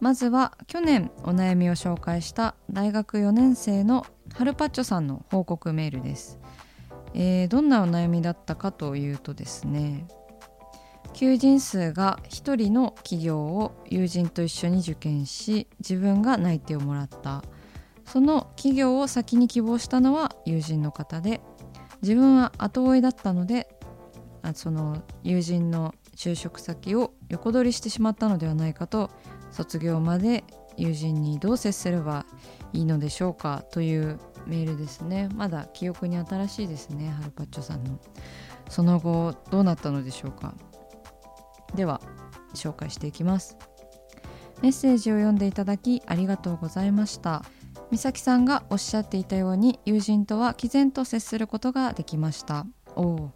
まずは去年お悩みを紹介した大学4年生のハルパッチョさんの報告メールです、えー、どんなお悩みだったかというとですね求人数が1人の企業を友人と一緒に受験し自分が内定をもらった。その企業を先に希望したのは友人の方で自分は後追いだったのであその友人の就職先を横取りしてしまったのではないかと卒業まで友人にどう接すればいいのでしょうかというメールですね。まだ記憶に新しいですねハルパッチョさんの。その後どうなったのでしょうか。では紹介していきます。メッセージを読んでいただきありがとうございました。美咲さんがおっしゃっていたように友人とは毅然と接することができました。おお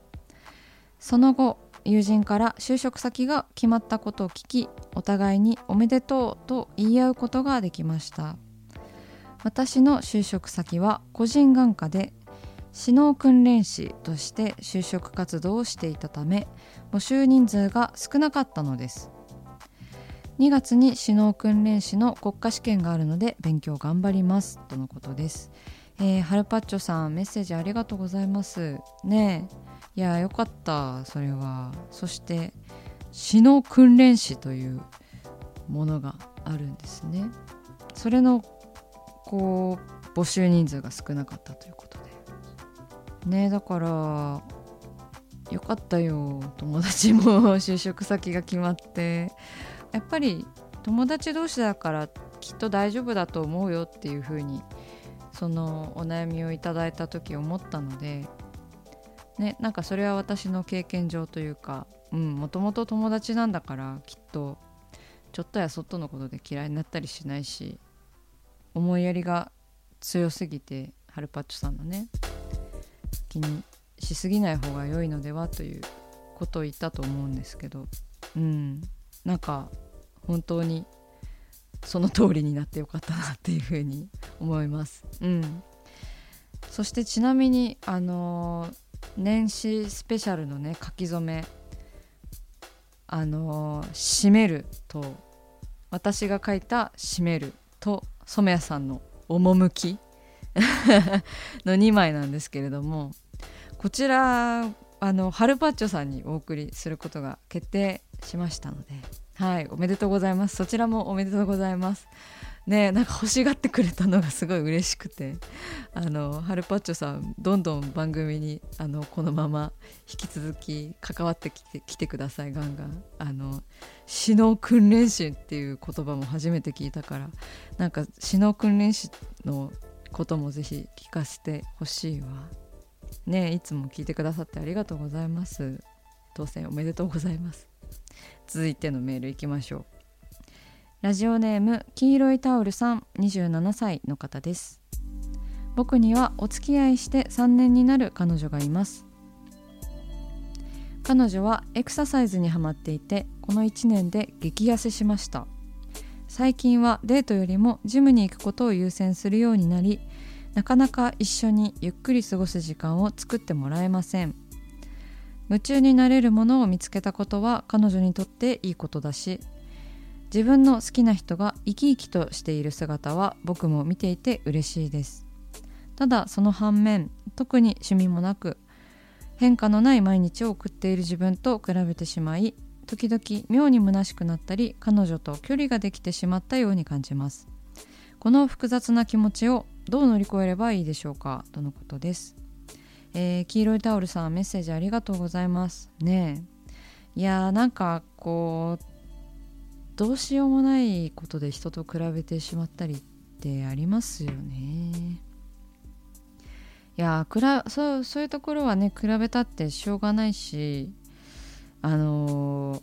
その後友人から就職先が決まったことを聞きお互いにおめでとうと言い合うことができました。私の就職先は個人眼科で指導訓練士として就職活動をしていたため募集人数が少なかったのです。2月に指導訓練士の国家試験があるので勉強頑張りますとのことです、えー、ハルパッチョさんメッセージありがとうございます。ねえ。いやよかったそれは。そして死の訓練士というものがあるんですね。それのこう募集人数が少なかったということで。ねだからよかったよ。友達も就職先が決まって。やっぱり友達同士だからきっと大丈夫だと思うよっていうふうにそのお悩みをいただいた時思ったのでねなんかそれは私の経験上というかもともと友達なんだからきっとちょっとやそっとのことで嫌いになったりしないし思いやりが強すぎてハルパッチョさんのね気にしすぎない方が良いのではということを言ったと思うんですけどうんなんか本当にその通りになってよかったなっていうふうに思います。うん、そしてちなみにあのー年始スペシャルのね書き初め。あのー、締めると私が書いた締めると染谷さんの趣。の2枚なんですけれどもこちらあのハルパッチョさんにお送りすることが決定しましたのではいおめでとうございます。そちらもおめでとうございます。ねなんか欲しがってくれたのがすごい嬉しくて。あのハルパッチョさんどんどん番組にあのこのまま引き続き関わってきてきてください。ガンガン。あの指導訓練士っていう言葉も初めて聞いたから。なんか指導訓練士のこともぜひ聞かせてほしいわ。ねいつも聞いてくださってありがとうございます。当選おめでとうございます。続いてのメールいきましょう。ラジオネーム黄色いタオルさん27歳の方です。僕にはお付き合いして3年になる彼女がいます。彼女はエクササイズにハマっていてこの1年で激痩せしました。最近はデートよりもジムに行くことを優先するようになりなかなか一緒にゆっくり過ごす時間を作ってもらえません。夢中になれるものを見つけたことは彼女にとっていいことだし自分の好きな人が生き生きとしている姿は僕も見ていて嬉しいです。ただその反面特に趣味もなく変化のない毎日を送っている自分と比べてしまい時々妙に虚しくなったり彼女と距離ができてしまったように感じます。この複雑な気持ちをどう乗り越えればいいでしょうかとのことです。えー、黄色いタオルさんメッセージありがとうございます。ねいやーなんかこうどうしようもないことで人と比べてしまったりってありますよね。いやくらそうそういうところはね比べたってしょうがないしあの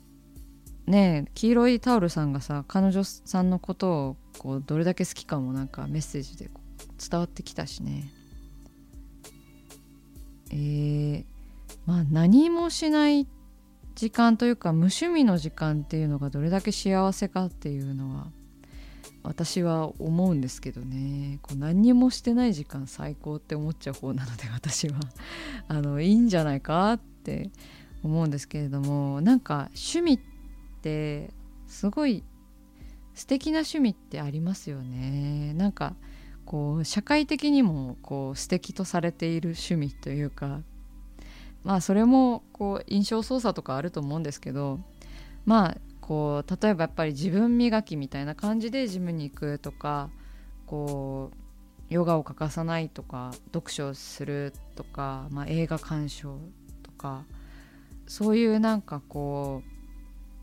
ー、ね黄色いタオルさんがさ彼女さんのことをこうどれだけ好きかもなんかメッセージで伝わってきたしね。えー、まあ何もしないっ時間というか無趣味の時間っていうのがどれだけ幸せかっていうのは私は思うんですけどね。こう何にもしてない時間最高って思っちゃう方なので私は。あのいいんじゃないかって思うんですけれどもなんか趣味ってすごい素敵な趣味ってありますよね。なんかこう社会的にもこう素敵とされている趣味というかまあそれもこう印象操作とかあると思うんですけどまあこう例えばやっぱり自分磨きみたいな感じでジムに行くとかこうヨガを欠かさないとか読書をするとか、まあ、映画鑑賞とかそういうなんかこう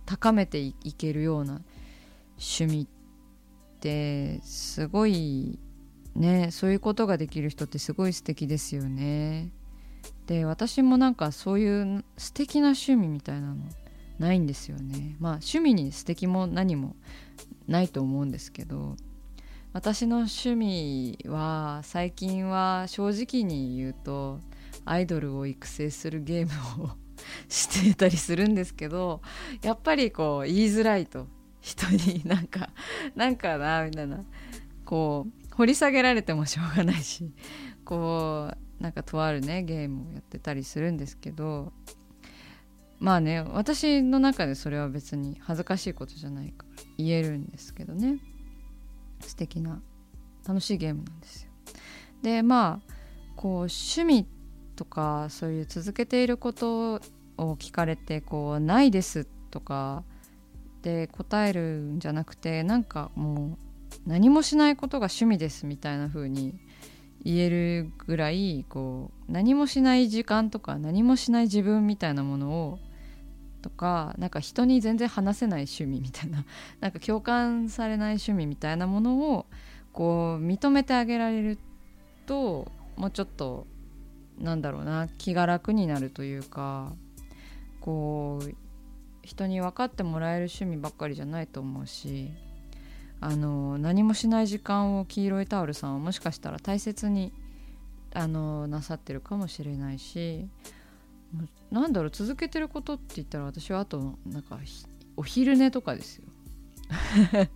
高めていけるような趣味ってすごいねそういうことができる人ってすごい素敵ですよね。で私もなんかそういう素敵な趣味みたいなのないんですよね。まあ趣味に素敵も何もないと思うんですけど私の趣味は最近は正直に言うとアイドルを育成するゲームを してたりするんですけどやっぱりこう言いづらいと人になんか なんかなみたいなこう掘り下げられてもしょうがないしこうなんかとあるねゲームをやってたりするんですけどまあね私の中でそれは別に恥ずかしいことじゃないから言えるんですけどね素敵な楽しいゲームなんですよ。でまあこう趣味とかそういう続けていることを聞かれてこう「ないです」とかで答えるんじゃなくてなんかもう何もしないことが趣味ですみたいな風に言えるぐらいこう何もしない時間とか何もしない自分みたいなものをとかなんか人に全然話せない趣味みたいな なんか共感されない趣味みたいなものをこう認めてあげられるともうちょっとなんだろうな気が楽になるというかこう人に分かってもらえる趣味ばっかりじゃないと思うしあの何もしない時間を黄色いタオルさんはもしかしたら大切にあのなさってるかもしれないしなんだろう続けてることって言ったら私はあとなんかお昼寝とかですよ。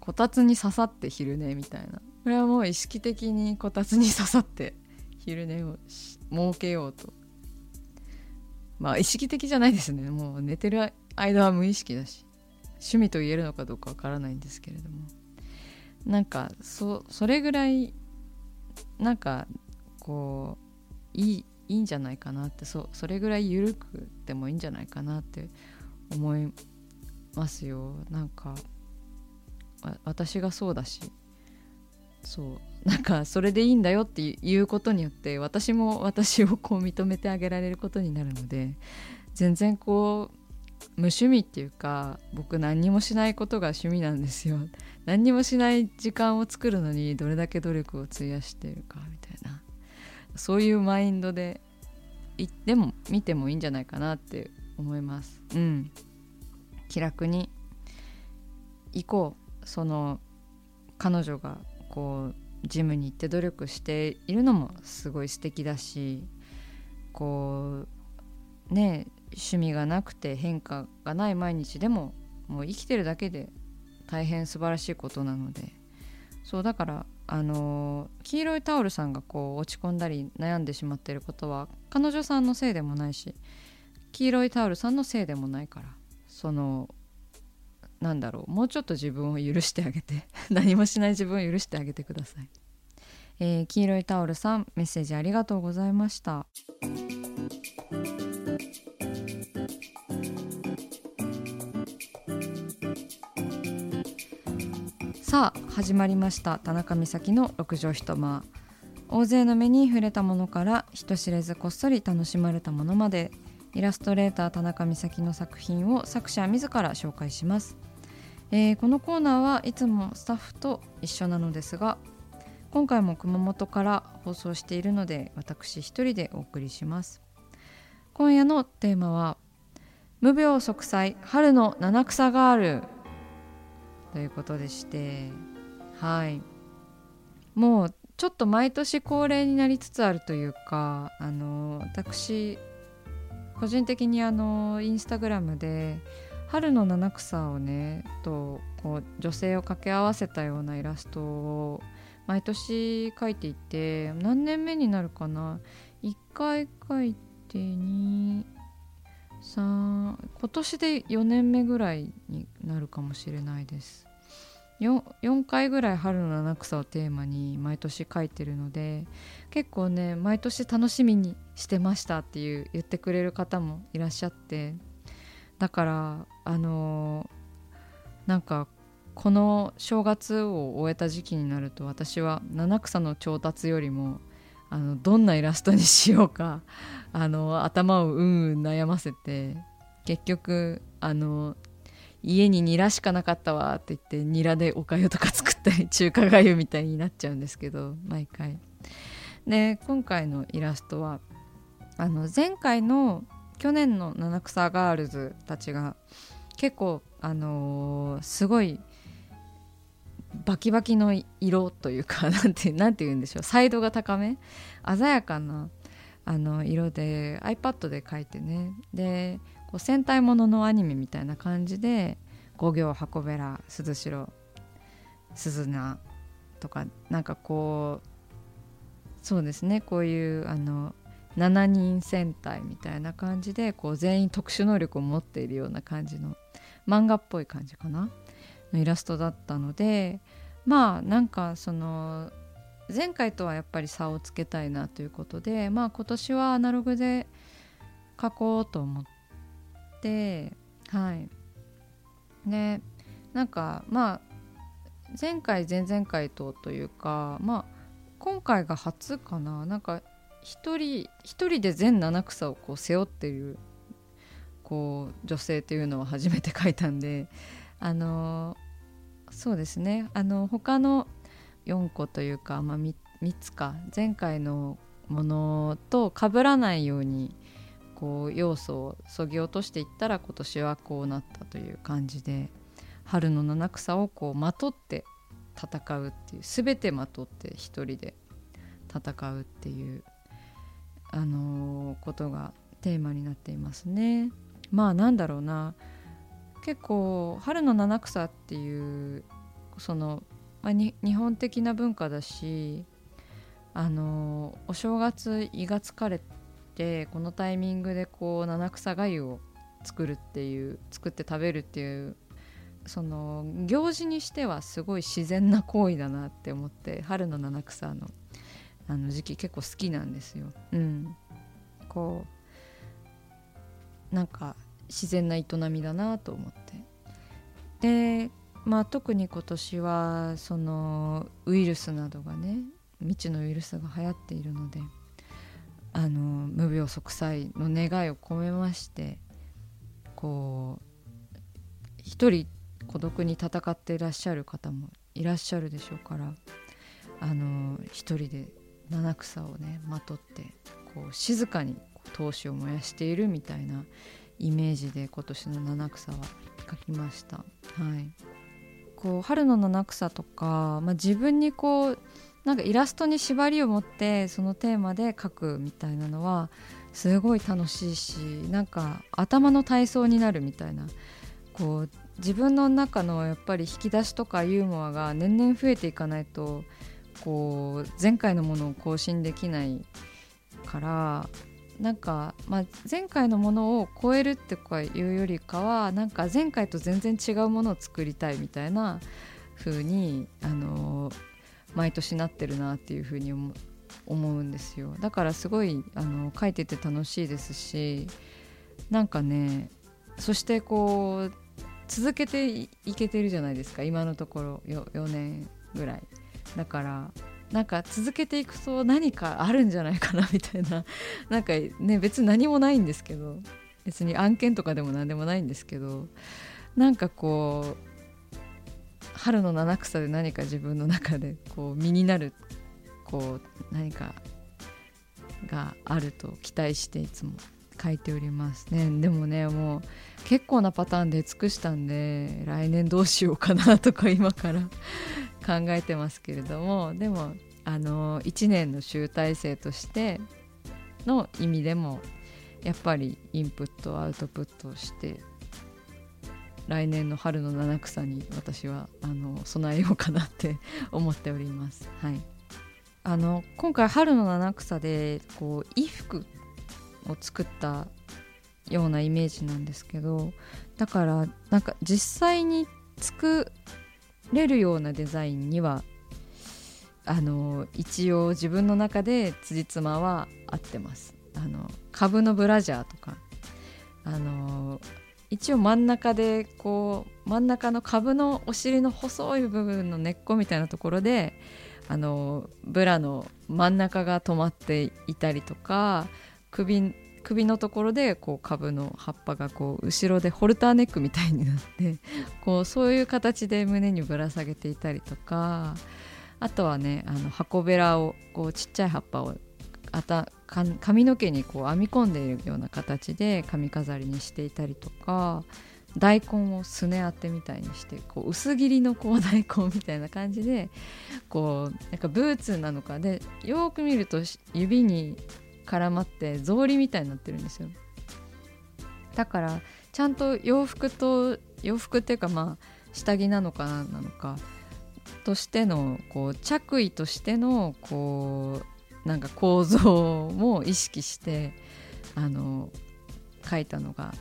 こたつに刺さって昼寝みたいな。これはもう意識的にこたつに刺さって昼寝を設けようと。まあ意識的じゃないですね。もう寝てる間は無意識だし。趣味と言えるのかどうかわからないんですけれども。なんかそそれぐらいなんかこういいいいんじゃないかなってそそれぐらい緩くてもいいんじゃないかなって思いますよ。なんか私がそうだし。そう。なんかそれでいいんだよっていうことによって私も私をこう認めてあげられることになるので全然こう無趣味っていうか僕何にもしないことが趣味なんですよ。何にもしない時間を作るのにどれだけ努力を費やしてるかみたいな。そういうマインドででも見てもいいんじゃないかなって思います。うん。気楽に行こう。その彼女がこうジムに行って努力しているのもすごい素敵だしこうね趣味がなくて変化がない毎日でももう生きてるだけで大変素晴らしいことなので。そうだからあの黄色いタオルさんがこう落ち込んだり悩んでしまっていることは彼女さんのせいでもないし黄色いタオルさんのせいでもないからそのなんだろうもうちょっと自分を許してあげて 何もしない自分を許してあげてください、えー、黄色いタオルさんメッセージありがとうございました。さあ始まりました田中美咲の六畳一間。大勢の目に触れたものから人知れずこっそり楽しまれたものまでイラストレーター田中美咲の作品を作者自ら紹介します、えー、このコーナーはいつもスタッフと一緒なのですが今回も熊本から放送しているので私一人でお送りします。今夜のテーマは無病息災春の七草ガール。ということでしてはい。もうちょっと毎年恒例になりつつあるというかあの私個人的にあのインスタグラムで春の七草をねとこう女性を掛け合わせたようなイラストを毎年描いていて何年目になるかな？1回描いて2 3今年で4年目ぐらいになるかもしれないです。4, 4回ぐらい春の七草をテーマに毎年書いてるので結構ね毎年楽しみにしてましたっていう言ってくれる方もいらっしゃってだからあのー、なんかこの正月を終えた時期になると私は七草の調達よりもあのどんなイラストにしようか あの頭をうんうん悩ませて結局あの家にニラしかなかったわって言ってニラでおかゆとか作ったり中華がゆみたいになっちゃうんですけど毎回。で今回のイラストはあの前回の去年の七草ガールズたちが結構あのー、すごいバキバキの色というか なんてなんて言うんでしょう。サイドが高め鮮やかなあの色で iPad で描いてね。でこう戦隊もののアニメみたいな感じで五行箱べら鈴代鈴菜とかなんかこうそうですねこういうあの7人戦隊みたいな感じでこう全員特殊能力を持っているような感じの漫画っぽい感じかな？のイラストだったのでまあなんかその前回とはやっぱり差をつけたいなということでまあ今年はアナログで描こうと思ってはい。でなんかまあ前回前々回とというかまあ今回が初かな。なんか一人一人で全七草をこう背負ってるこう女性っていうのを初めて書いたんであのそうですね。あの他の4個というか、まあ3、3, つか。前回のものと被らないようにこう要素をそぎ落としていったら今年はこうなったという感じで春の七草をこうまとって戦うっていう全てまとって一人で戦うっていう、あのー、ことがテーマになっていますね。まあなんだろうな結構春の七草っていうその、まあ、日本的な文化だしあのお正月胃が疲れてこのタイミングでこう七草がゆを作るっていう作って食べるっていうその行事にしてはすごい自然な行為だなって思って春の七草のあの時期結構好きなんですよ。うん、こうなんか自然な営みだなと思ってでまあ特に今年はそのウイルスなどがね未知のウイルスが流行っているのであの無病息災の願いを込めましてこう一人孤独に戦っていらっしゃる方もいらっしゃるでしょうからあの一人で七草をねまとってこう静かに闘志を燃やしているみたいなイメージで今年の七草は描きました。はい、こう春の七草とか、まあ、自分にこうなんかイラストに縛りを持ってそのテーマで描くみたいなのはすごい楽しいしなんか頭の体操になるみたいなこう自分の中のやっぱり引き出しとかユーモアが年々増えていかないとこう前回のものを更新できないからなんか、まあ、前回のものを超えるっていうよりかはなんか前回と全然違うものを作りたいみたいな風にあの毎年なってるなっていう風に思うんですよ。だからすごいあの書いてて楽しいですしなんかねそしてこう続けていけてるじゃないですか今のところ 4, 4年ぐらい。だからなんか続けていくと何かあるんじゃないかなみたいな。なんかね別に何もないんですけど別に案件とかでも何でもないんですけどなんかこう春の七草で何か自分の中でこう身になるこう何かがあると期待していつも書いておりますね。でもねもう結構なパターンで尽くしたんで来年どうしようかなとか今から 考えてますけれどもでもあの1年の集大成としての意味でもやっぱりインプットアウトプットして来年の春の七草に私はあの備えようかなって 思っております。はい、あの今回春の七草でこう衣服を作ったようなイメージなんですけどだからなんか実際に作れるようなデザインにはあの一応自分の中で辻褄は合ってますあの株のブラジャーとかあの一応真ん中でこう真ん中の株のお尻の細い部分の根っこみたいなところであのブラの真ん中が止まっていたりとか首首のところでこう株の葉っぱがこう後ろでホルターネックみたいになって こうそういう形で胸にぶら下げていたりとかあとはねあの箱べらをこうちっちゃい葉っぱをあたか髪の毛にこう編み込んでいるような形で髪飾りにしていたりとか大根をすね当てみたいにしてこう薄切りのこう大根みたいな感じでこうなんかブーツなのかでよく見ると指に絡まって草履みたいになってるんですよ。だからちゃんと洋服と洋服っていうかまあ下着なのかななのかとしてのこう着衣としてのこうなんか構造も意識してあの書いたのが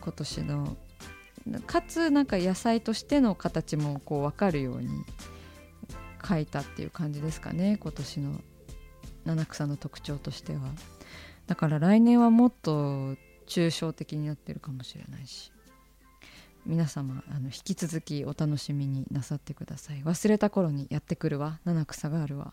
今年のかつなんか野菜としての形もこう分かるように書いたっていう感じですかね今年の。七草の特徴としては。だから来年はもっと抽象的になってるかもしれないし。皆様あの引き続きお楽しみになさってください。忘れた頃にやってくるわ。七草があるわ。